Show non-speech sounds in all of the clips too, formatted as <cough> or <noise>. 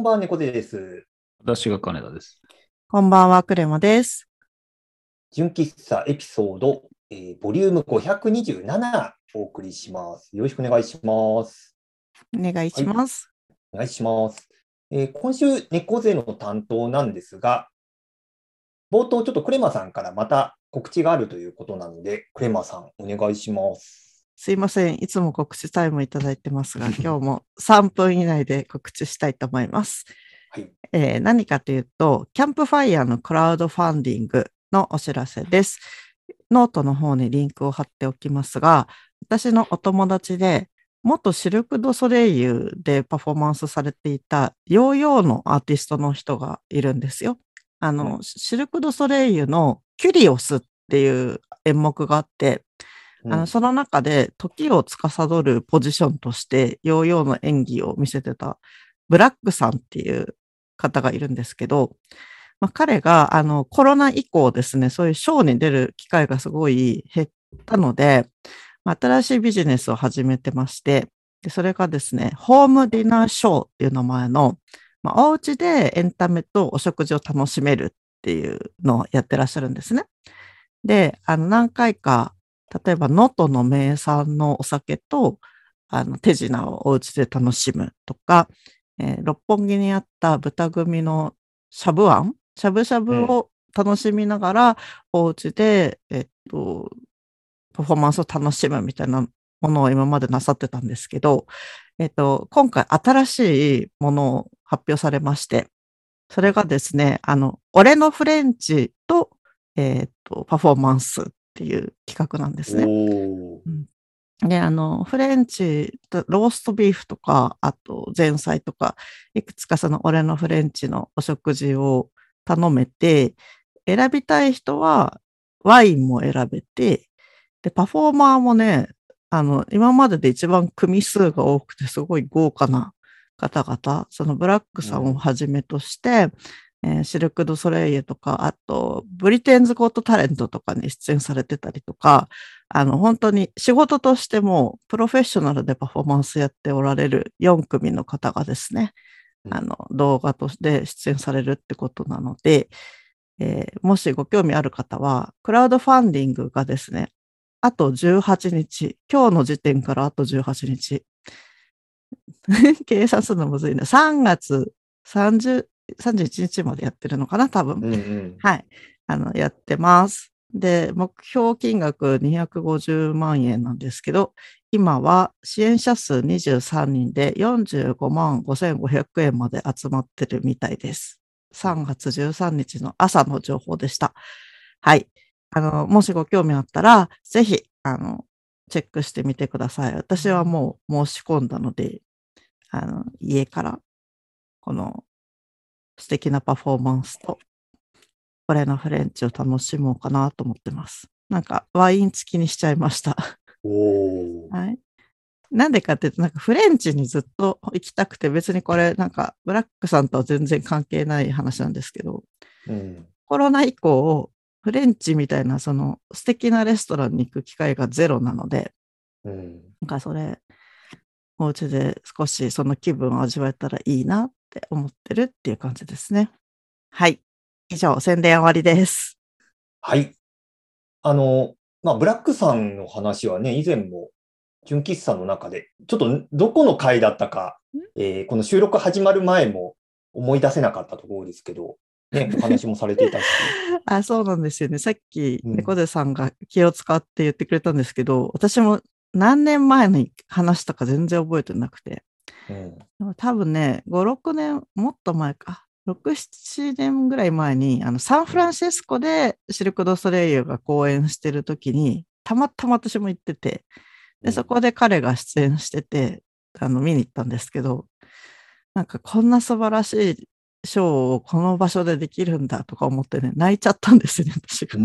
こんばんは、猫背です。私が金田です。こんばんは、クレマです。純喫茶エピソード、えーボリューム527お送りします。よろしくお願いします。お願いします。お願いします。えー今週、猫背の担当なんですが、冒頭ちょっとクレマさんからまた告知があるということなので、クレマさん、お願いします。すいません。いつも告知タイムいただいてますが、<laughs> 今日も3分以内で告知したいと思います。はい。えー何かというと、キャンプファイヤーのクラウドファンディングのお知らせです。ノートの方にリンクを貼っておきますが、私のお友達で、元シルク・ド・ソレイユでパフォーマンスされていたヨーヨーのアーティストの人がいるんですよ。あの、うシルク・ド・ソレイユのキュリオスっていう演目があって、うんあのその中で時を司るポジションとしてヨーヨーの演技を見せてたブラックさんっていう方がいるんですけど、まあ、彼があのコロナ以降ですね、そういうショーに出る機会がすごい減ったので、まあ新しいビジネスを始めてまして、でそれがですね、ホームディナーショーっていう名前の、まあ、お家でエンタメとお食事を楽しめるっていうのをやってらっしゃるんですね。で、あの何回か例えば、能登の名産のお酒と、あの、手品をお家で楽しむとか、えー六本木にあった豚組のしゃぶあんしゃぶしゃぶを楽しみながら、お家で、えっと、パフォーマンスを楽しむみたいなものを今までなさってたんですけど、えっと、今回新しいものを発表されまして、それがですね、あの、俺のフレンチと、えっと、パフォーマンスっていう企画なんですね。で、あの、フレンチと、ローストビーフとか、あと前菜とか、いくつかその俺のフレンチのお食事を頼めて、選びたい人はワインも選べて、で、パフォーマーもね、あの、今までで一番組数が多くてすごい豪華な方々、そのブラックさんをはじめとして、えーシルク・ド・ソレイユとか、あと、ブリテンズ・ゴット・タレントとかに出演されてたりとか、あの、本当に仕事としても、プロフェッショナルでパフォーマンスやっておられる4組の方がですね、うんあの、動画として出演されるってことなので、えーもしご興味ある方は、クラウドファンディングがですね、あと18日、今日の時点からあと18日、<laughs> 計算するのむずいな。3月30 31日までやってるのかな、多分。うんうん。はい。あの、やってます。で、目標金額250万円なんですけど、今は支援者数23人で45万5500円まで集まってるみたいです。3月13日の朝の情報でした。はい。あの、もしご興味あったら、ぜひ、あの、チェックしてみてください。私はもう申し込んだので、あの、家から、この素敵なパフォーマンスと、これのフレンチを楽しもうかなと思ってます。なんかワイン付きにしちゃいました。おーはい。なんでかっていうと、なんかフレンチにずっと行きたくて、別にこれなんかブラックさんとは全然関係ない話なんですけど、うん。コロナ以降、フレンチみたいなその素敵なレストランに行く機会がゼロなので、うん。なんかそれ、お家で少しその気分を味わえたらいいなって思ってるっていう感じですね。はい。以上、宣伝終わりです。はい。あの、まあ、ブラックさんの話はね、以前も、純喫茶の中で、ちょっとどこの回だったか、えーこの収録始まる前も思い出せなかったところですけど、ね、お話もされていたし、<laughs> あ、そうなんですよね。さっき、うん猫背さんが気を使って言ってくれたんですけど、私も何年前に話したか全然覚えてなくて、うん。多分ね、5、6年、もっと前か、6、7年ぐらい前に、あの、サンフランシスコでシルク・ド・ソレイユが公演してる時に、たまたま私も行ってて、で、そこで彼が出演してて、あの、見に行ったんですけど、なんかこんな素晴らしいショーをこの場所でできるんだとか思ってね、泣いちゃったんですよね、私が。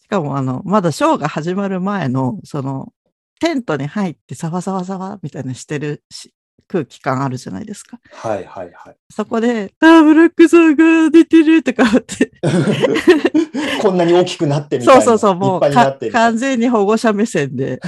しかも、あの、まだショーが始まる前の、その、テントに入ってざわざわざわみたいなしてるし空気感あるじゃないですか。はいはいはい。そこで、あー、ブラックさんが出てるとか思って、<laughs> こんなに大きくなってみたいな。そうそうそう、もう完全に保護者目線で、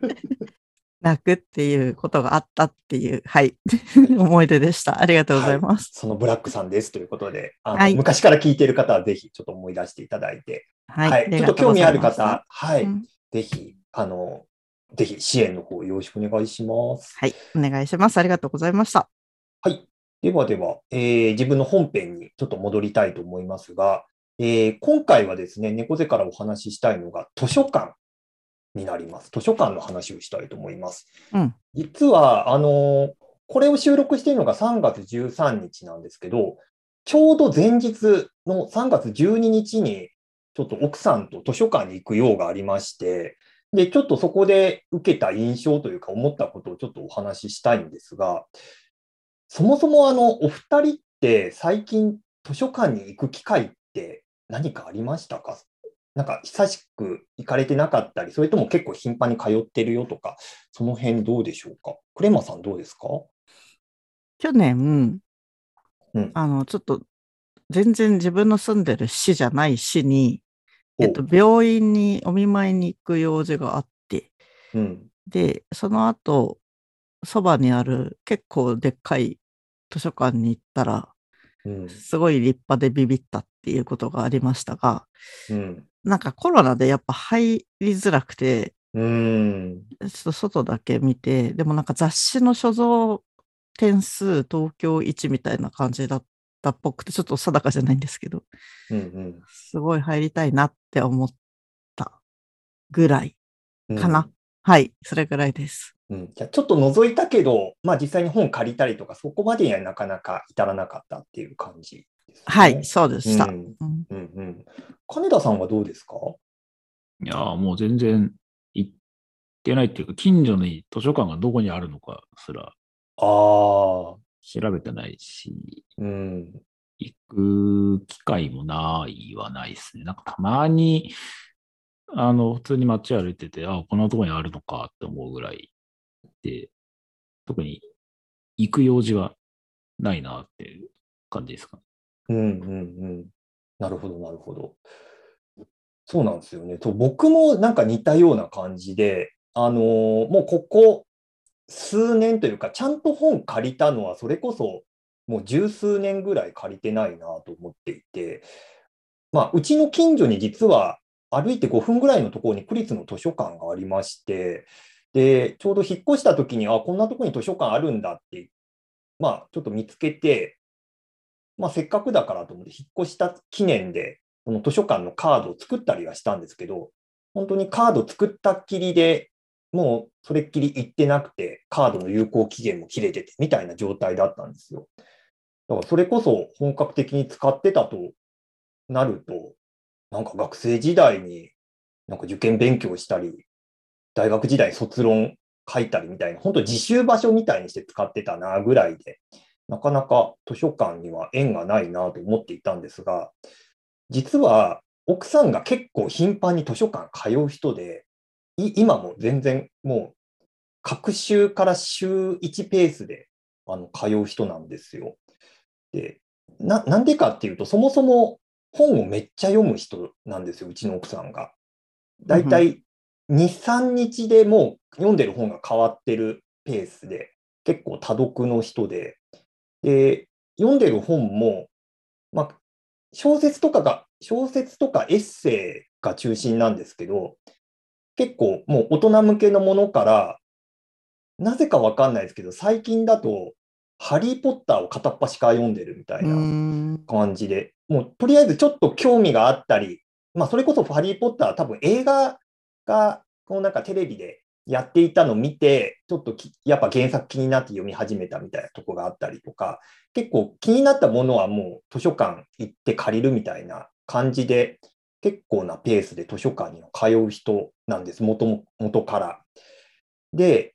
<laughs> 泣くっていうことがあったっていう、はい、<laughs> 思い出でした。ありがとうございます。そのブラックさんですということで、あのはい昔から聞いている方はぜひちょっと思い出していただいて、はい。はい、ちょっと興味ある方、はい、うんぜひ、あの、ぜひ支援の方よろしくお願いします。はい、お願いします。ありがとうございました。はい。ではでは、えー自分の本編にちょっと戻りたいと思いますが、えー今回はですね、猫背からお話ししたいのが図書館になります。図書館の話をしたいと思います。うん実は、あのーこれを収録しているのが3月13日なんですけど、ちょうど前日の3月12日に、ちょっと奥さんと図書館に行く用がありまして、で、ちょっとそこで受けた印象というか思ったことをちょっとお話ししたいんですが、そもそもあの、お二人って最近図書館に行く機会って何かありましたか？なんか久しく行かれてなかったり、それとも結構頻繁に通ってるよとか、その辺どうでしょうか？クレマさんどうですか？去年、うん。あの、ちょっと、全然自分の住んでる市じゃない市に、えっと、病院にお見舞いに行く用事があって、おうん。で、その後、そばにある結構でっかい図書館に行ったら、うん。すごい立派でビビったっていうことがありましたが、うん。なんかコロナでやっぱ入りづらくて、うん。ちょっと外だけ見て、でもなんか雑誌の所蔵点数東京一みたいな感じだったっぽくて、ちょっと定かじゃないんですけど、うん。すごい入りたいなって思ったぐらいうん。かな。はい、それぐらいです。うん。じゃあちょっと覗いたけど、まあ実際に本借りたりとか、そこまでにはなかなか至らなかったっていう感じね。はい、そうでした。うんうんうんうん。金田さんはどうですか？いやー、もう全然行ってないっていうか、近所に図書館がどこにあるのかすらああ。調べてないし、うん。行く機会もないはないですね。なんかたまに、あの、普通に街歩いてて、あこんなとこにあるのかって思うぐらいで、特に行く用事はないなっていう感じですか。うんうんうん。なるほど、なるほど。そうなんですよね。そう僕もなんか似たような感じで、あのーもうここ数年というか、ちゃんと本借りたのは、それこそもう十数年ぐらい借りてないなと思っていて、まあ、うちの近所に実は歩いて5分ぐらいのところに区立の図書館がありまして、で、ちょうど引っ越した時に、あ、こんなところに図書館あるんだって、まあ、ちょっと見つけて、まあ、せっかくだからと思って引っ越した記念で、この図書館のカードを作ったりはしたんですけど、本当にカード作ったっきりでもうそれっきり行ってなくて、カードの有効期限も切れててみたいな状態だったんですよ。だからそれこそ本格的に使ってたとなると、なんか学生時代になんか受験勉強したり、大学時代卒論書いたりみたいな、本当自習場所みたいにして使ってたなぐらいで、なかなか図書館には縁がないなと思っていたんですが、実は奥さんが結構頻繁に図書館通う人で、今も全然もう、各週から週1ペースであの通う人なんですよ。でな、なんでかっていうと、そもそも本をめっちゃ読む人なんですよ、うちの奥さんが。だいたい2、3日でもう読んでる本が変わってるペースで、結構多読の人で、で、読んでる本も、まあ、小説とかが、小説とかエッセイが中心なんですけど、結構もう大人向けのものから、なぜかわかんないですけど、最近だと、ハリー・ポッターを片っ端から読んでるみたいうな。感じで、もうとりあえずちょっと興味があったり、まあそれこそハリー・ポッターは多分映画がこうなんかテレビでやっていたのを見て、ちょっときやっぱ原作気になって読み始めたみたいなとこがあったりとか、結構気になったものはもう図書館行って借りるみたいな感じで、結構なペースで図書館に通う人なんです、もとも元から。で、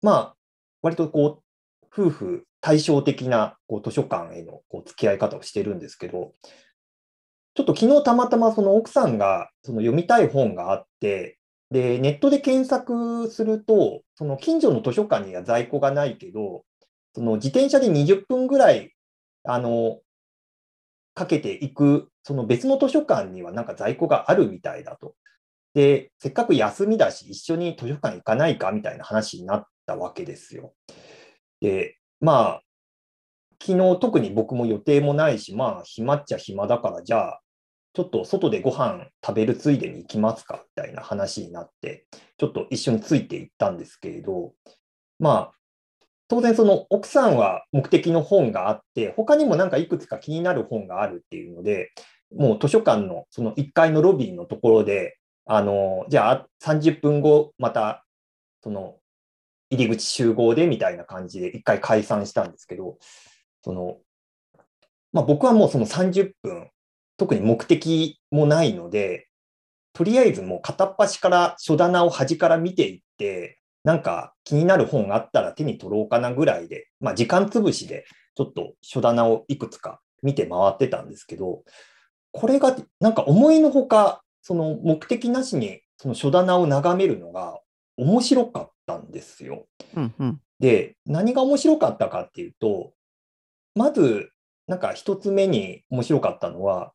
まあ、割とこう、夫婦対照的なこう図書館へのこう付き合い方をしてるんですけど、ちょっと昨日たまたまその奥さんがその読みたい本があって、で、ネットで検索すると、その近所の図書館には在庫がないけど、その自転車で20分ぐらい、あの、かけていく、その別の図書館にはなんか在庫があるみたいだと。で、せっかく休みだし、一緒に図書館行かないかみたいな話になったわけですよ。で、まあ、昨日特に僕も予定もないし、まあ、暇っちゃ暇だから、じゃあ、ちょっと外でご飯食べるついでに行きますかみたいな話になって、ちょっと一緒について行ったんですけれど、まあ、当然その奥さんは目的の本があって、他にもなんかいくつか気になる本があるっていうので、もう図書館のその1階のロビーのところで、あの、じゃあ30分後、また、その、入り口集合でみたいな感じで1回解散したんですけど、その、まあ僕はもうその30分、特に目的もないので、とりあえずもう片っ端から書棚を端から見ていって、なんか気になる本があったら手に取ろうかなぐらいで、まあ時間つぶしでちょっと書棚をいくつか見て回ってたんですけど、これがなんか思いのほか、その目的なしにその書棚を眺めるのが面白かったんですよ。うんうん。で、何が面白かったかっていうと、まず、なんか一つ目に面白かったのは、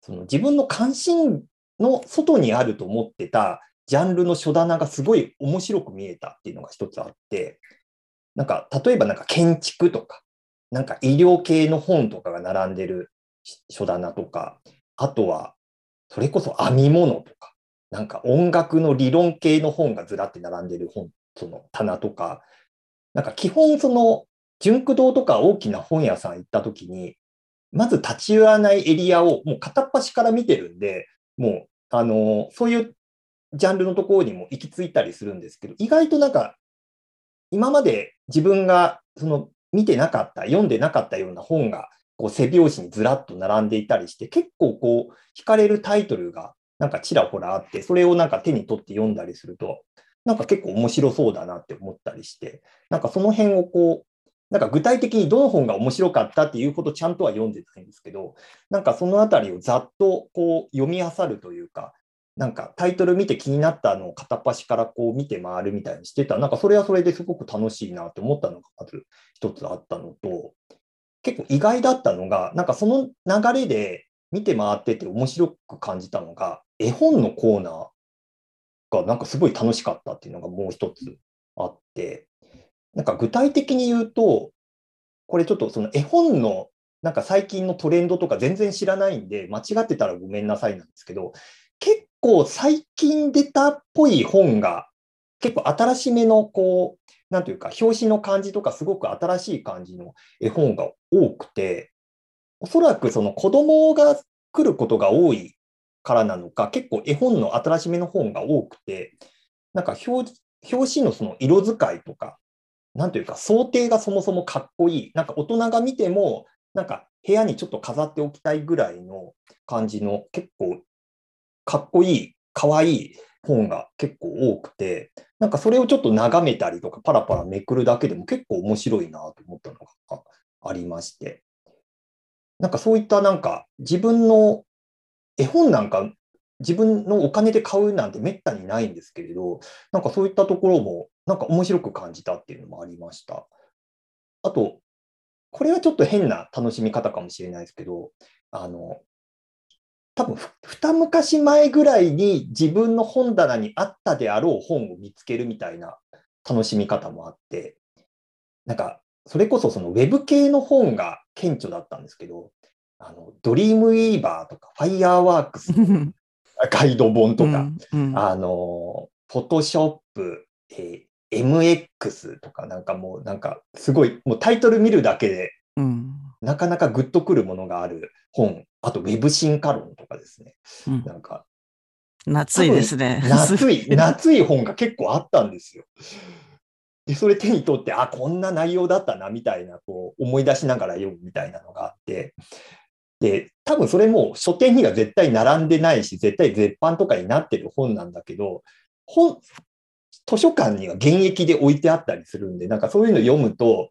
その自分の関心の外にあると思ってたジャンルの書棚がすごい面白く見えたっていうのが一つあって、なんか例えばなんか建築とか、なんか医療系の本とかが並んでる書棚とか、あとはそれこそ編み物とか、なんか音楽の理論系の本がずらって並んでる本、その棚とか、なんか基本その純駆堂とか大きな本屋さん行った時に、まず立ち寄らないエリアをもう片っ端から見てるんで、もう、あの、そういうジャンルのところにも行き着いたりするんですけど、意外となんか、今まで自分がその見てなかった、読んでなかったような本が、こう背表紙にずらっと並んでいたりして、結構こう、惹かれるタイトルがなんかちらほらあって、それをなんか手に取って読んだりすると、なんか結構面白そうだなって思ったりして、なんかその辺をこう、なんか具体的にどの本が面白かったっていうほどちゃんとは読んでないんですけど、なんかそのあたりをざっとこう読み漁るというか、なんかタイトル見て気になったのを片っ端からこう見て回るみたいにしてた。なんかそれはそれですごく楽しいなって思ったのがまず一つあったのと、結構意外だったのが、なんかその流れで見て回ってて面白く感じたのが、絵本のコーナーがなんかすごい楽しかったっていうのがもう一つあって、なんか具体的に言うと、これちょっとその絵本のなんか最近のトレンドとか全然知らないんで、間違ってたらごめんなさいなんですけど、結構最近出たっぽい本が、結構新しめのこう、なんというか、表紙の感じとかすごく新しい感じの絵本が多くて、おそらくその子供が来ることが多いからなのか、結構絵本の新しめの本が多くて、なんか表表紙のその色使いとか、なんというか想定がそもそもかっこいい。なんか大人が見ても、なんか部屋にちょっと飾っておきたいぐらいの感じの結構かっこいい、かわいい本が結構多くて、なんかそれをちょっと眺めたりとかパラパラめくるだけでも結構面白いなと思ったのがありまして。なんかそういったなんか自分の絵本なんか自分のお金で買うなんてめったにないんですけれど、なんかそういったところもなんか面白く感じたっていうのもありました。あと、これはちょっと変な楽しみ方かもしれないですけど、あの、多分二昔前ぐらいに自分の本棚にあったであろう本を見つけるみたいな楽しみ方もあって、なんか、それこそそのウェブ系の本が顕著だったんですけど、あの、ドリームウィーバーとか、ファイヤーワークスの <laughs> ガイド本とか、うんうん。あの、フォトショップ、えー MX とか、なんかもう、なんか、すごい、もうタイトル見るだけで、うんなかなかグッとくるものがある本、あと、ウェブ進化論とかですね。うんなんか、夏いですね。夏 <laughs> い、夏い本が結構あったんですよ。で、それ手に取って、あ、こんな内容だったな、みたいな、こう、思い出しながら読むみたいなのがあって、で、多分それも書店には絶対並んでないし、絶対絶版とかになってる本なんだけど、本、図書館には現役で置いてあったりするんで、なんかそういうの読むと、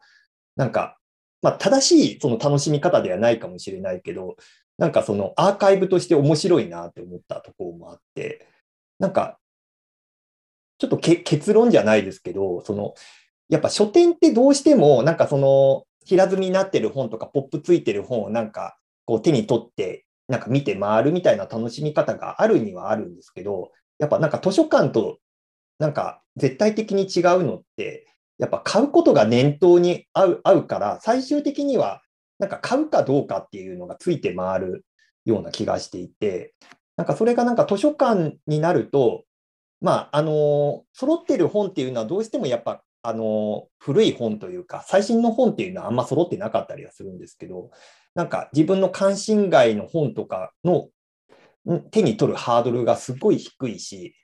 なんか、まあ正しいその楽しみ方ではないかもしれないけど、なんかそのアーカイブとして面白いなって思ったところもあって、なんか、ちょっとけ結論じゃないですけど、その、やっぱ書店ってどうしても、なんかその、平積みになってる本とか、ポップついてる本をなんか、こう手に取って、なんか見て回るみたいな楽しみ方があるにはあるんですけど、やっぱなんか図書館となんか絶対的に違うのって、やっぱ買うことが念頭に合う合うから、最終的にはなんか買うかどうかっていうのがついて回るような気がしていて、なんかそれがなんか図書館になると、まあ、あの揃ってる本っていうのはどうしてもやっぱ、あの古い本というか、最新の本っていうのはあんま揃ってなかったりはするんですけど、なんか自分の関心外の本とかの手に取るハードルがすごい低いし、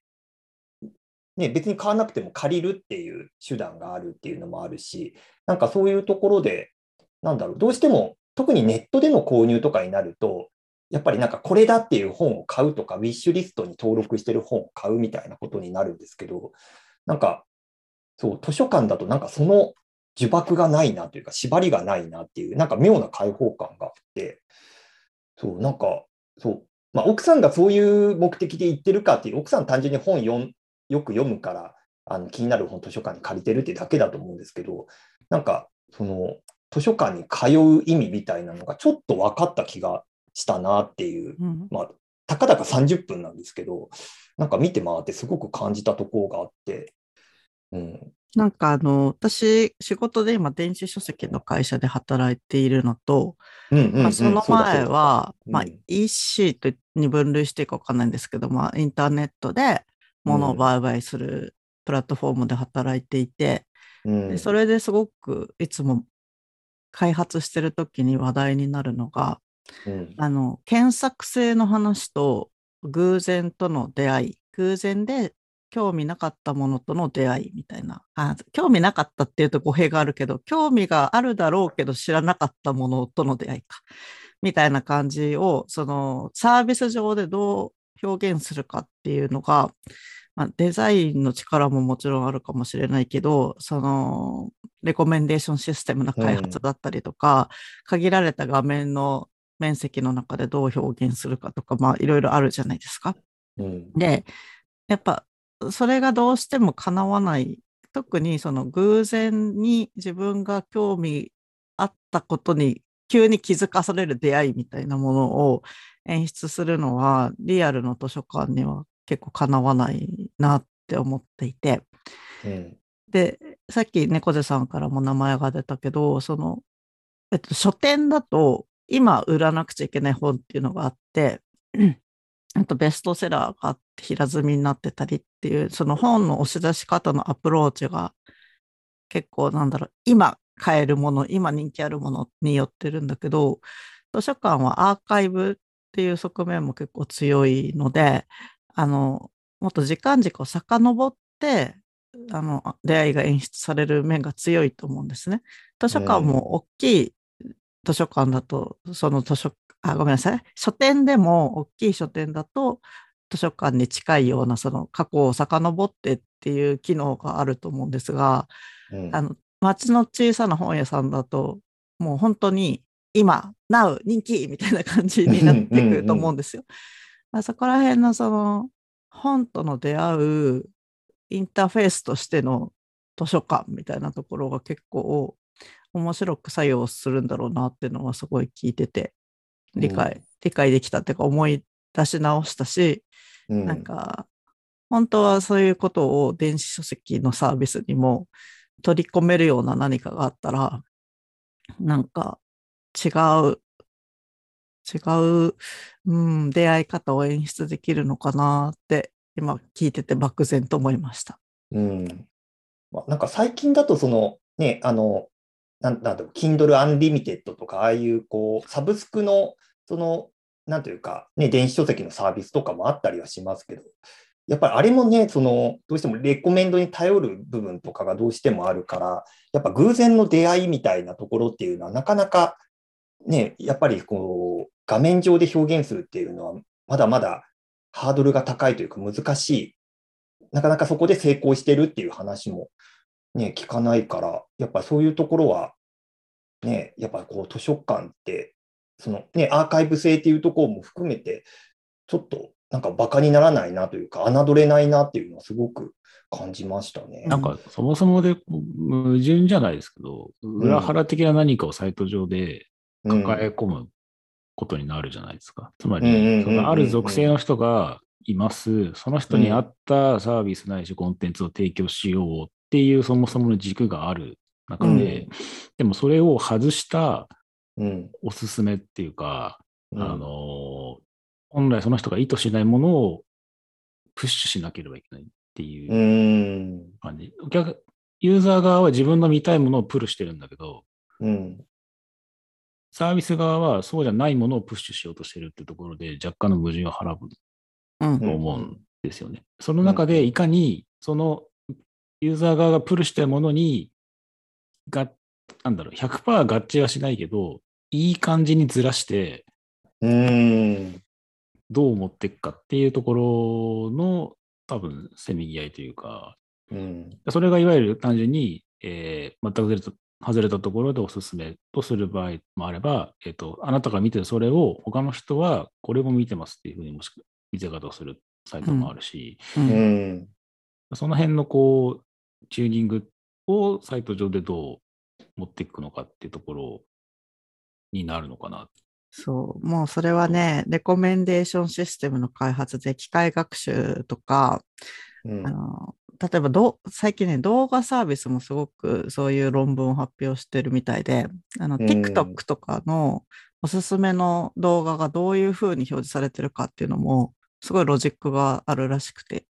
ね、別に買わなくても借りるっていう手段があるっていうのもあるし、なんかそういうところで、なんだろう、どうしても特にネットでの購入とかになると、やっぱりなんかこれだっていう本を買うとか、ウィッシュリストに登録してる本を買うみたいなことになるんですけど、なんか、そう、図書館だとなんかその呪縛がないなというか、縛りがないなっていう、なんか妙な開放感があって、そう、なんか、そう、まあ、奥さんがそういう目的で行ってるかっていう、奥さん単純に本読んよく読むから、あの気になる本図書館に借りてるってだけだと思うんですけど、なんか、その、図書館に通う意味みたいなのがちょっと分かった気がしたなっていう、うん。まあ、たかだか30分なんですけど、なんか見て回ってすごく感じたところがあって、うん、なんかあの、私、仕事で今、電子書籍の会社で働いているのと、うんうんうんまあ、その前は、うん、EC とに分類していいかわかんないんですけど、まあ、インターネットで物を売買するプラットフォームで働いていて、うんでそれですごくいつも開発してる時に話題になるのが、うんあの、検索性の話と偶然との出会い、偶然で興味なかったものとの出会いみたいな。あ興味なかったっていうと語弊があるけど、興味があるだろうけど知らなかったものとの出会いか。みたいな感じを、そのサービス上でどう表現するかっていうのが、まあ、デザインの力ももちろんあるかもしれないけど、その、レコメンデーションシステムの開発だったりとか、限られた画面の面積の中でどう表現するかとか、まあいろいろあるじゃないですか。うんで、やっぱそれがどうしても叶わない。特にその偶然に自分が興味あったことに急に気づかされる出会いみたいなものを演出するのはリアルの図書館には結構叶わないなって思っていて。うんで、さっき猫背さんからも名前が出たけど、その、えっと、書店だと、今売らなくちゃいけない本っていうのがあって、あとベストセラーがあって平積みになってたりっていう、その本の押し出し方のアプローチが結構なんだろう、今買えるもの、今人気あるものによってるんだけど、図書館はアーカイブっていう側面も結構強いので、あの、もっと時間軸を遡って、あの、出会いが演出される面が強いと思うんですね。図書館も大きい図書館だと、その図書、あ、ごめんなさい。書店でも大きい書店だと、図書館に近いようなその過去を遡ってっていう機能があると思うんですが、うんあの、街の小さな本屋さんだと、もう本当に今、Now、人気みたいな感じになってくると思うんですよ。まあ、そこら辺のその本との出会うインターフェースとしての図書館みたいなところが結構面白く作用するんだろうなっていうのはすごい聞いてて理解、うん。理解できたっていうか思い出し直したし、うんなん。か本当はそういうことを電子書籍のサービスにも取り込めるような何かがあったらなんか違う違う、うん、出会い方を演出できるのかなって今聞いてて漠然と思いました。うん。まあ、なんか最近だとそのね、あの、なんなんだろう、Kindle Unlimited とか、ああいうこう、サブスクの、その、なんというか、ね、電子書籍のサービスとかもあったりはしますけど、やっぱりあれもね、その、どうしてもレコメンドに頼る部分とかがどうしてもあるから、やっぱ偶然の出会いみたいなところっていうのは、なかなか、ね、やっぱりこう、画面上で表現するっていうのは、まだまだハードルが高いというか難しい。なかなかそこで成功してるっていう話もね、聞かないから、やっぱそういうところは、ね、やっぱこう図書館って、そのね、アーカイブ性っていうところも含めて、ちょっとなんかバカにならないなというか、侮れないなっていうのはすごく感じましたね。なんか、そもそもで矛盾じゃないですけど、裏腹的な何かをサイト上でうん。抱え込むことになるじゃないですか。つまうんうんうんうんうんり、そのある属性の人がいます。その人に合ったサービスないしコンテンツを提供しようっていうそもそもの軸がある中で、うんでもそれを外したうん。おすすめっていうか、うんあの、本来その人が意図しないものをプッシュしなければいけないっていううん。感じ。お客、ユーザー側は自分の見たいものをプルしてるんだけど、うん。サービス側はそうじゃないものをプッシュしようとしてるってところで若干の矛盾を払ううんと思うんですよね。その中でいかにそのユーザー側がプルしてるものにが、なんだろう、100%合致はしないけど、いい感じにずらして、うん。どう持っていくかっていうところの多分せめぎ合いというか、うん。それがいわゆる単純に、えー全く外れた外れたところでおすすめとする場合もあれば、えっ、と、あなたが見てるそれを他の人はこれも見てますっていうふうにもし見せ方をするサイトもあるし、ううんん。その辺のこう、チューニングをサイト上でどう持っていくのかっていうところになるのかな。そう。もうそれはね、レコメンデーションシステムの開発で機械学習とか、うんあの例えばどう最近ね、動画サービスもすごくそういう論文を発表してるみたいで、あのうん。TikTok とかのおすすめの動画がどういうふうに表示されてるかっていうのも、すごいロジックがあるらしくて、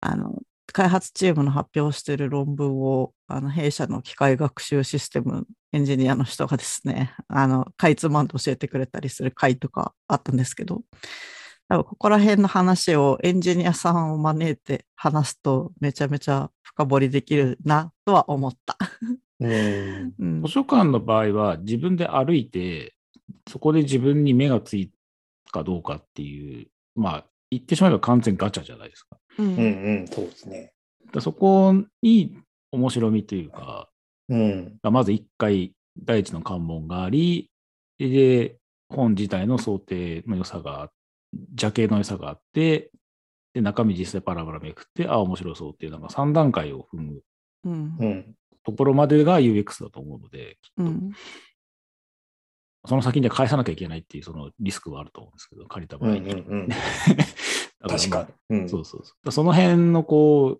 あの、開発チームの発表している論文を、あの、弊社の機械学習システムエンジニアの人がですね、あの、かいつまんで教えてくれたりする回とかあったんですけど、多分ここら辺の話をエンジニアさんを招いて話すとめちゃめちゃ深掘りできるなとは思った。<laughs> 図書館の場合は自分で歩いて、そこで自分に目がついたかどうかっていう、まあ、言ってしまえば完全ガチャじゃないですか。うんうん。うん。そうですね。だそこに面白みというか、うん。まず一回第一の関門があり、で、本自体の想定の良さが、邪形の良さがあって、で、中身実際パラパラめくって、あ、面白そうっていう、なんか3段階を踏むうんうん。ところまでが UX だと思うので、きっとうんその先には返さなきゃいけないっていうそのリスクはあると思うんですけど、借りた場うん。合に。うん。確かに。うん。そうそうそう。その辺のこ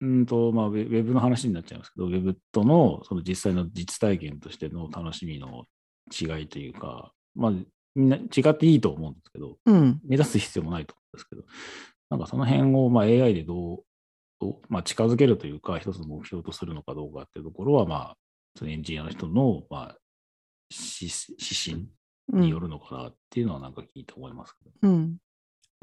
う、うんと、まあ、ウェウェブの話になっちゃいますけど、ウェブとのその実際の実体験としての楽しみの違いというか、まあ、みんな違っていいと思うんですけど、うん目指す必要もないと思うんですけど、なんかその辺をまあ AI でどう、どうまあ、近づけるというか、一つの目標とするのかどうかっていうところは、まあ、そのエンジニアの人の、まあ、し指針によるのかなっていうのはなんか聞いて思いますけど。うん。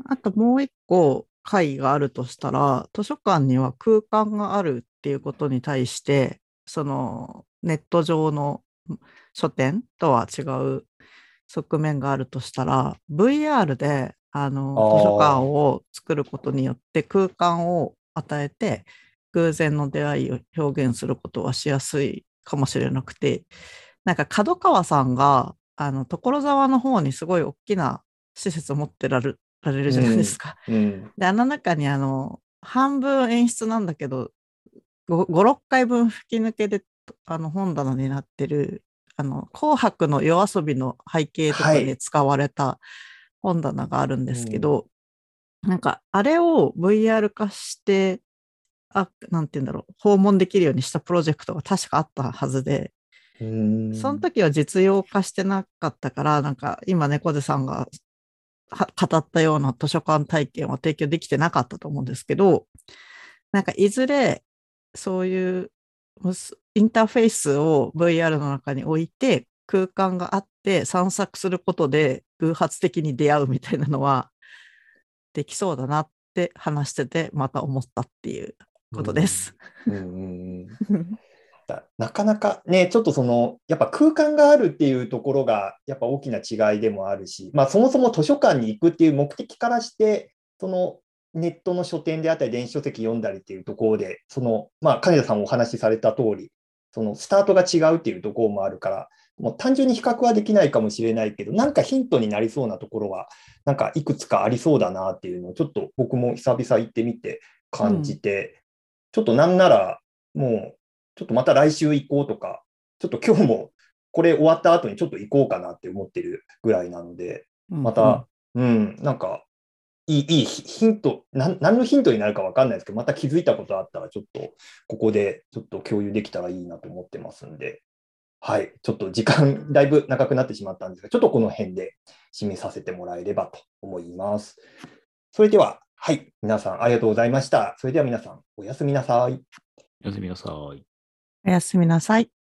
あともう一個会があるとしたら、図書館には空間があるっていうことに対して、そのネット上の書店とは違う側面があるとしたら、VR であの図書館を作ることによって空間を与えて、偶然の出会いを表現することはしやすいかもしれなくて、なんか角川さんが、あの、所沢の方にすごい大きな施設を持ってられるられるじゃないですか。うん。で、あの中にあの、半分演出なんだけど、5、6回分吹き抜けで、あの、本棚になってる、あの、紅白の夜遊びの背景とかはいに使われた本棚があるんですけど、なんか、あれを VR 化して、あ、なんて言うんだろう、訪問できるようにしたプロジェクトが確かあったはずで、うん。その時は実用化してなかったから、なんか今猫背さんがは語ったような図書館体験は提供できてなかったと思うんですけど、なんかいずれそういうインターフェースを VR の中に置いて空間があって散策することで偶発的に出会うみたいなのはできそうだなって話しててまた思ったっていうことです。うんうんうん <laughs> だなかなかね、ちょっとその、やっぱ空間があるっていうところが、やっぱ大きな違いでもあるし、まあそもそも図書館に行くっていう目的からして、そのネットの書店であったり、電子書籍読んだりっていうところで、その、まあ金田さんもお話しされた通り、そのスタートが違うっていうところもあるから、もう単純に比較はできないかもしれないけど、なんかヒントになりそうなところは、なんかいくつかありそうだなっていうのを、ちょっと僕も久々行ってみて感じて、ちょっとなんなら、もう、ちょっとまた来週行こうとか、ちょっと今日もこれ終わった後にちょっと行こうかなって思ってるぐらいなので、また、うん、なんかいいいいヒントなん、何のヒントになるか分かんないですけど、また気づいたことあったら、ちょっとここでちょっと共有できたらいいなと思ってますんで、はい、ちょっと時間、だいぶ長くなってしまったんですが、ちょっとこの辺で締めさせてもらえればと思います。それでは、はい、皆さんありがとうございました。それでは皆さん、おやすみなさい。おやすみなさい。おやすみなさい。